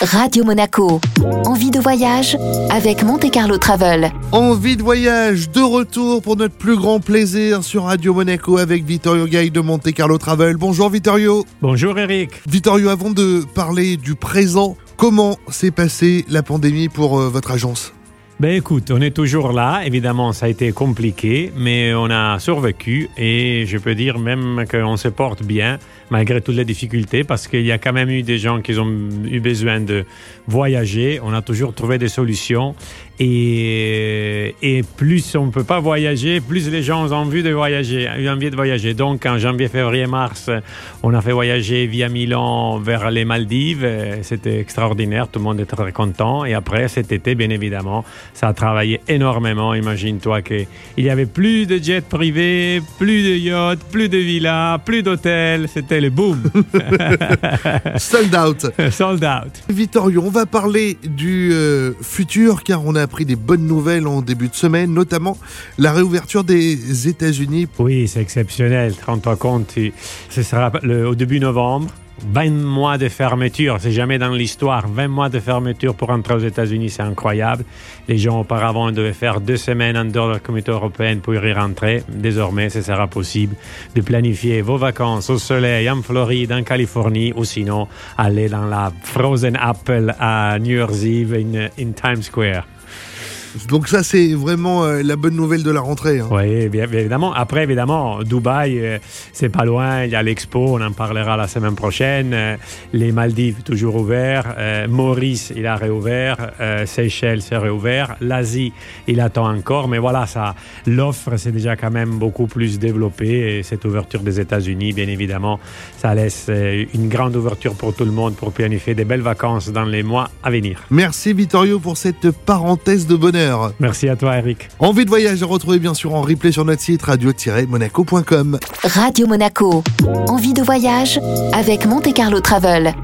Radio Monaco. Envie de voyage avec Monte Carlo Travel. Envie de voyage, de retour pour notre plus grand plaisir sur Radio Monaco avec Vittorio Gay de Monte Carlo Travel. Bonjour Vittorio. Bonjour Eric. Vittorio, avant de parler du présent, comment s'est passée la pandémie pour euh, votre agence? Ben écoute, on est toujours là. Évidemment, ça a été compliqué, mais on a survécu et je peux dire même qu'on se porte bien malgré toutes les difficultés parce qu'il y a quand même eu des gens qui ont eu besoin de voyager. On a toujours trouvé des solutions et, et plus on ne peut pas voyager, plus les gens ont envie de voyager, eu envie de voyager. Donc en janvier, février, mars, on a fait voyager via Milan vers les Maldives. C'était extraordinaire, tout le monde était très content. Et après, cet été, bien évidemment, ça a travaillé énormément. Imagine-toi qu'il y avait plus de jets privés, plus de yachts, plus de villas, plus d'hôtels. C'était le boom. Sold out. Sold out. Vittorio, on va parler du euh, futur car on a appris des bonnes nouvelles en début de semaine, notamment la réouverture des États-Unis. Oui, c'est exceptionnel. Rends-toi compte, ce sera au début novembre. 20 mois de fermeture, c'est jamais dans l'histoire. 20 mois de fermeture pour entrer aux États-Unis, c'est incroyable. Les gens auparavant devaient faire deux semaines en dehors de la communauté européenne pour y rentrer. Désormais, ce sera possible de planifier vos vacances au soleil en Floride, en Californie, ou sinon aller dans la Frozen Apple à New Year's Eve in Times Square. Donc ça, c'est vraiment euh, la bonne nouvelle de la rentrée. Hein. Oui, bien, évidemment. Après, évidemment, Dubaï, euh, c'est pas loin. Il y a l'expo, on en parlera la semaine prochaine. Euh, les Maldives, toujours ouverts. Maurice, il a réouvert. Seychelles, c'est réouvert. L'Asie, il attend encore. Mais voilà, ça, l'offre, c'est déjà quand même beaucoup plus développé. Et cette ouverture des États-Unis, bien évidemment, ça laisse une grande ouverture pour tout le monde pour planifier des belles vacances dans les mois à venir. Merci Vittorio pour cette parenthèse de bonheur. Merci à toi, Eric. Envie de voyage à retrouver bien sûr en replay sur notre site radio-monaco.com. Radio Monaco. Envie de voyage avec Monte Carlo Travel.